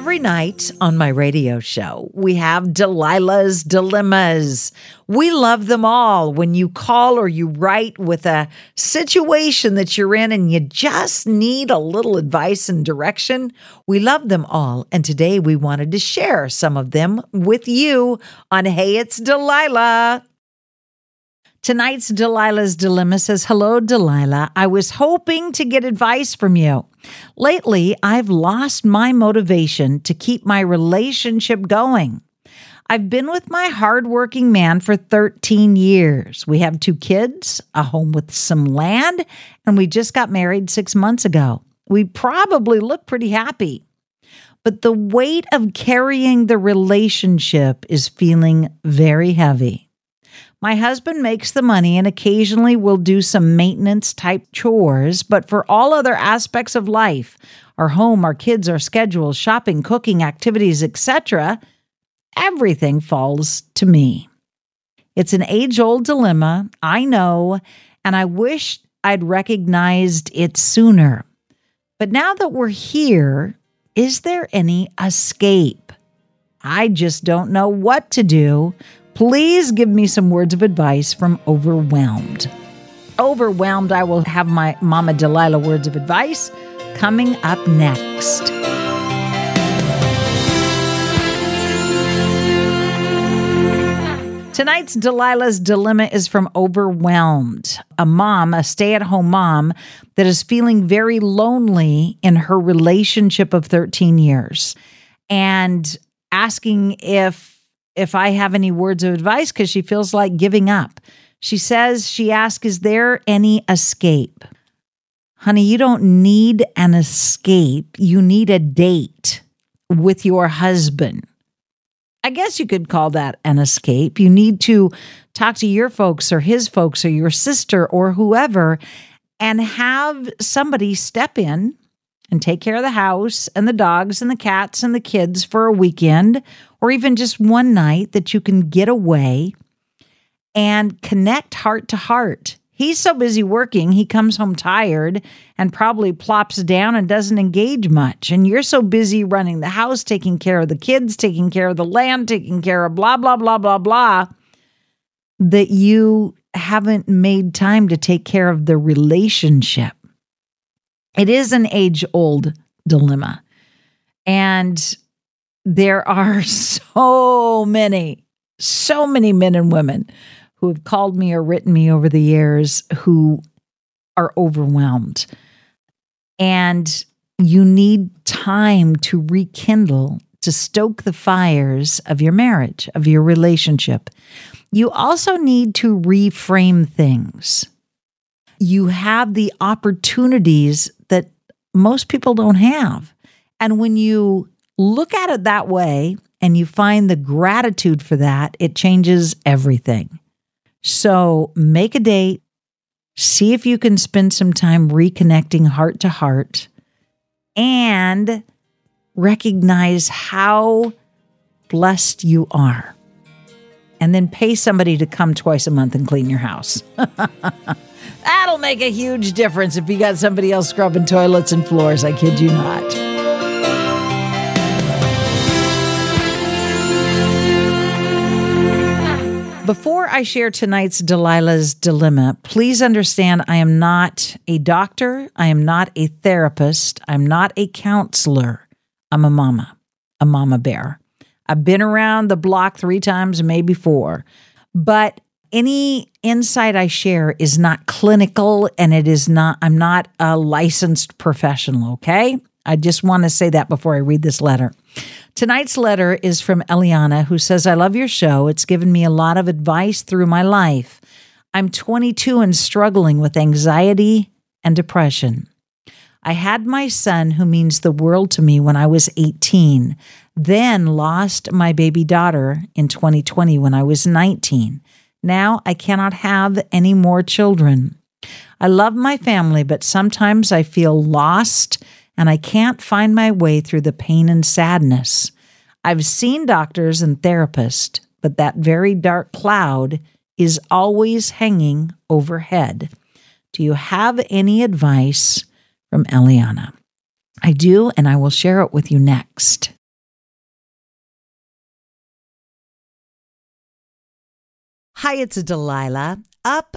Every night on my radio show, we have Delilah's Dilemmas. We love them all. When you call or you write with a situation that you're in and you just need a little advice and direction, we love them all. And today we wanted to share some of them with you on Hey, It's Delilah. Tonight's Delilah's Dilemma says, Hello, Delilah. I was hoping to get advice from you. Lately, I've lost my motivation to keep my relationship going. I've been with my hardworking man for 13 years. We have two kids, a home with some land, and we just got married six months ago. We probably look pretty happy. But the weight of carrying the relationship is feeling very heavy. My husband makes the money and occasionally will do some maintenance type chores, but for all other aspects of life, our home, our kids, our schedules, shopping, cooking, activities, etc., everything falls to me. It's an age old dilemma, I know, and I wish I'd recognized it sooner. But now that we're here, is there any escape? I just don't know what to do Please give me some words of advice from Overwhelmed. Overwhelmed, I will have my Mama Delilah words of advice coming up next. Tonight's Delilah's Dilemma is from Overwhelmed, a mom, a stay at home mom that is feeling very lonely in her relationship of 13 years and asking if if I have any words of advice because she feels like giving up. She says, she asks, Is there any escape? Honey, you don't need an escape. You need a date with your husband. I guess you could call that an escape. You need to talk to your folks or his folks or your sister or whoever and have somebody step in and take care of the house and the dogs and the cats and the kids for a weekend or even just one night that you can get away and connect heart to heart. He's so busy working, he comes home tired and probably plops down and doesn't engage much. And you're so busy running the house, taking care of the kids, taking care of the land, taking care of blah, blah, blah, blah, blah, that you haven't made time to take care of the relationship. It is an age old dilemma. And there are so many, so many men and women who have called me or written me over the years who are overwhelmed. And you need time to rekindle, to stoke the fires of your marriage, of your relationship. You also need to reframe things. You have the opportunities that most people don't have. And when you look at it that way and you find the gratitude for that, it changes everything. So make a date, see if you can spend some time reconnecting heart to heart, and recognize how blessed you are. And then pay somebody to come twice a month and clean your house. That'll make a huge difference if you got somebody else scrubbing toilets and floors. I kid you not. Before I share tonight's Delilah's Dilemma, please understand I am not a doctor. I am not a therapist. I'm not a counselor. I'm a mama, a mama bear. I've been around the block three times, maybe four. But any insight I share is not clinical and it is not, I'm not a licensed professional, okay? I just want to say that before I read this letter. Tonight's letter is from Eliana, who says, I love your show. It's given me a lot of advice through my life. I'm 22 and struggling with anxiety and depression. I had my son, who means the world to me, when I was 18, then lost my baby daughter in 2020 when I was 19. Now I cannot have any more children. I love my family, but sometimes I feel lost and I can't find my way through the pain and sadness. I've seen doctors and therapists, but that very dark cloud is always hanging overhead. Do you have any advice from Eliana? I do, and I will share it with you next. Hi, it's Delilah. Up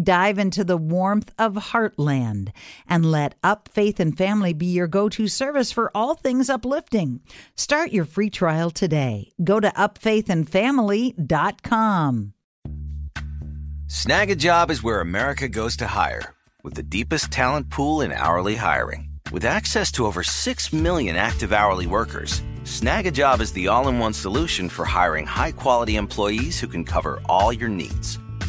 Dive into the warmth of Heartland and let Up Faith and Family be your go to service for all things uplifting. Start your free trial today. Go to upfaithandfamily.com. Snagajob is where America goes to hire, with the deepest talent pool in hourly hiring. With access to over 6 million active hourly workers, Snagajob is the all in one solution for hiring high quality employees who can cover all your needs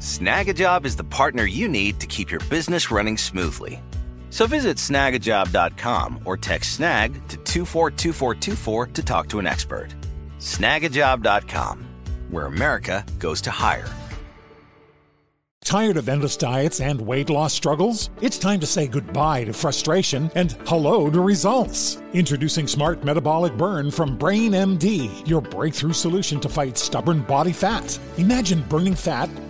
Snagajob is the partner you need to keep your business running smoothly. So visit snagajob.com or text snag to 242424 to talk to an expert. Snagajob.com, where America goes to hire. Tired of endless diets and weight loss struggles? It's time to say goodbye to frustration and hello to results. Introducing Smart Metabolic Burn from Brain MD, your breakthrough solution to fight stubborn body fat. Imagine burning fat,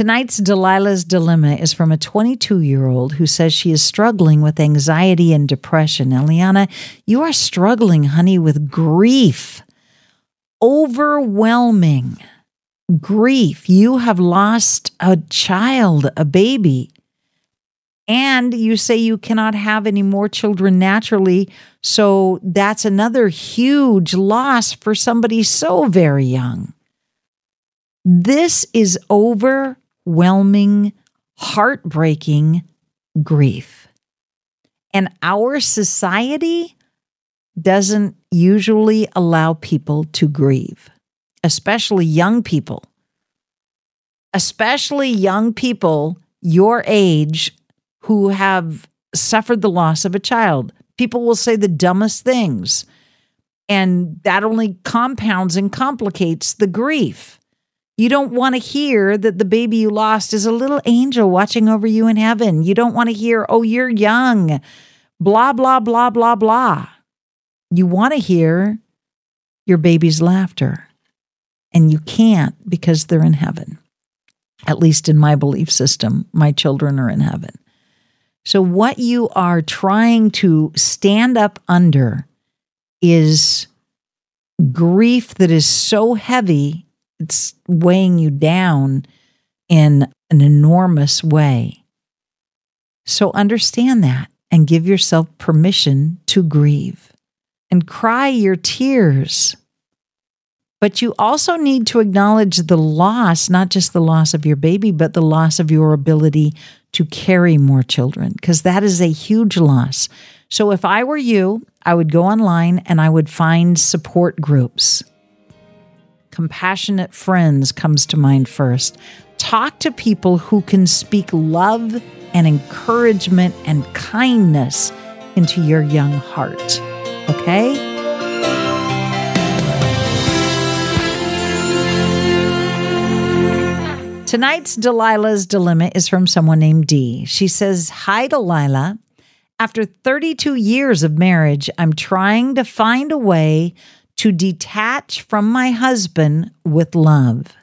Tonight's Delilah's Dilemma is from a 22 year old who says she is struggling with anxiety and depression. Eliana, you are struggling, honey, with grief. Overwhelming grief. You have lost a child, a baby. And you say you cannot have any more children naturally. So that's another huge loss for somebody so very young. This is overwhelming, heartbreaking grief. And our society doesn't usually allow people to grieve, especially young people. Especially young people your age who have suffered the loss of a child. People will say the dumbest things, and that only compounds and complicates the grief. You don't want to hear that the baby you lost is a little angel watching over you in heaven. You don't want to hear, oh, you're young, blah, blah, blah, blah, blah. You want to hear your baby's laughter, and you can't because they're in heaven. At least in my belief system, my children are in heaven. So, what you are trying to stand up under is grief that is so heavy it's weighing you down in an enormous way. So understand that and give yourself permission to grieve and cry your tears. But you also need to acknowledge the loss, not just the loss of your baby, but the loss of your ability to carry more children, because that is a huge loss So if I were you, I would go online and I would find support groups. Compassionate friends comes to mind first. Talk to people who can speak love and encouragement and kindness into your young heart. Okay? Tonight's Delilah's Dilemma is from someone named Dee. She says, Hi, Delilah. After 32 years of marriage, I'm trying to find a way to detach from my husband with love.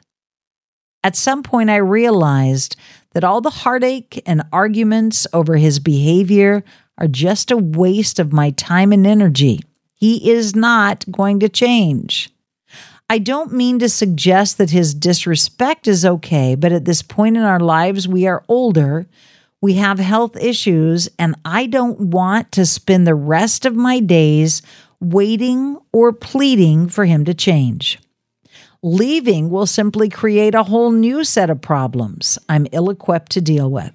At some point, I realized that all the heartache and arguments over his behavior are just a waste of my time and energy. He is not going to change. I don't mean to suggest that his disrespect is okay, but at this point in our lives, we are older, we have health issues, and I don't want to spend the rest of my days waiting or pleading for him to change. Leaving will simply create a whole new set of problems I'm ill equipped to deal with.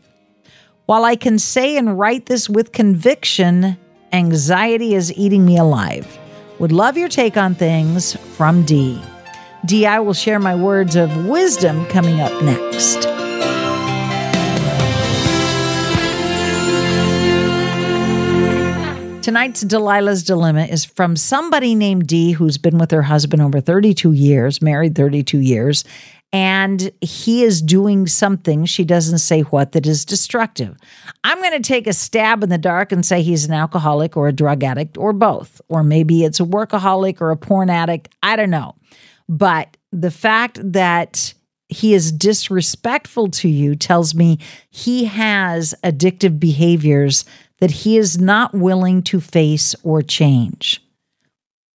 While I can say and write this with conviction, anxiety is eating me alive. Would love your take on things from Dee. Dee, I will share my words of wisdom coming up next. Tonight's Delilah's Dilemma is from somebody named Dee who's been with her husband over 32 years, married 32 years, and he is doing something, she doesn't say what, that is destructive. I'm going to take a stab in the dark and say he's an alcoholic or a drug addict or both. Or maybe it's a workaholic or a porn addict. I don't know. But the fact that he is disrespectful to you tells me he has addictive behaviors that he is not willing to face or change.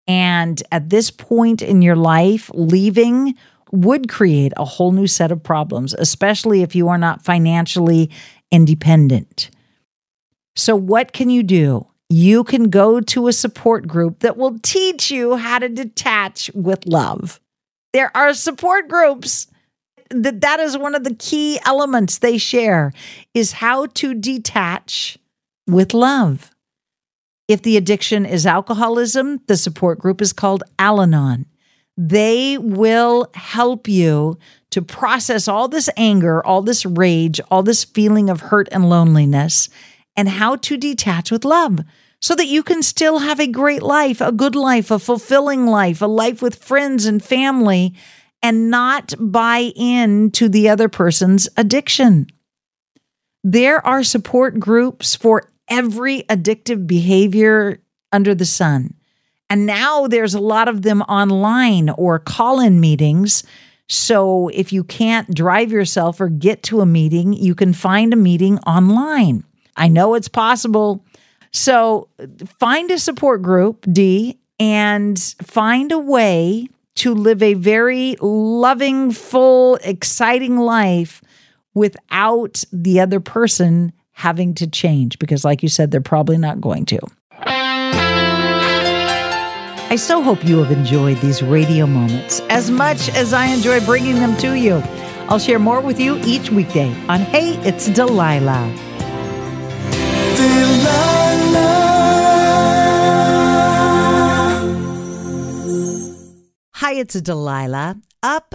And at this point in your life, leaving would create a whole new set of problems, especially if you are not financially independent. So, what can you do? You can go to a support group that will teach you how to detach with love. There are support groups that that is one of the key elements they share is how to detach with love. If the addiction is alcoholism, the support group is called Al Anon. They will help you to process all this anger, all this rage, all this feeling of hurt and loneliness, and how to detach with love so that you can still have a great life, a good life, a fulfilling life, a life with friends and family, and not buy in to the other person's addiction. There are support groups for every addictive behavior under the sun. And now there's a lot of them online or call in meetings. So if you can't drive yourself or get to a meeting, you can find a meeting online. I know it's possible. So find a support group, Dee, and find a way to live a very loving, full, exciting life without the other person having to change. Because, like you said, they're probably not going to. I so hope you have enjoyed these radio moments as much as I enjoy bringing them to you. I'll share more with you each weekday on Hey, It's Delilah. Delilah. Hi, it's Delilah. Up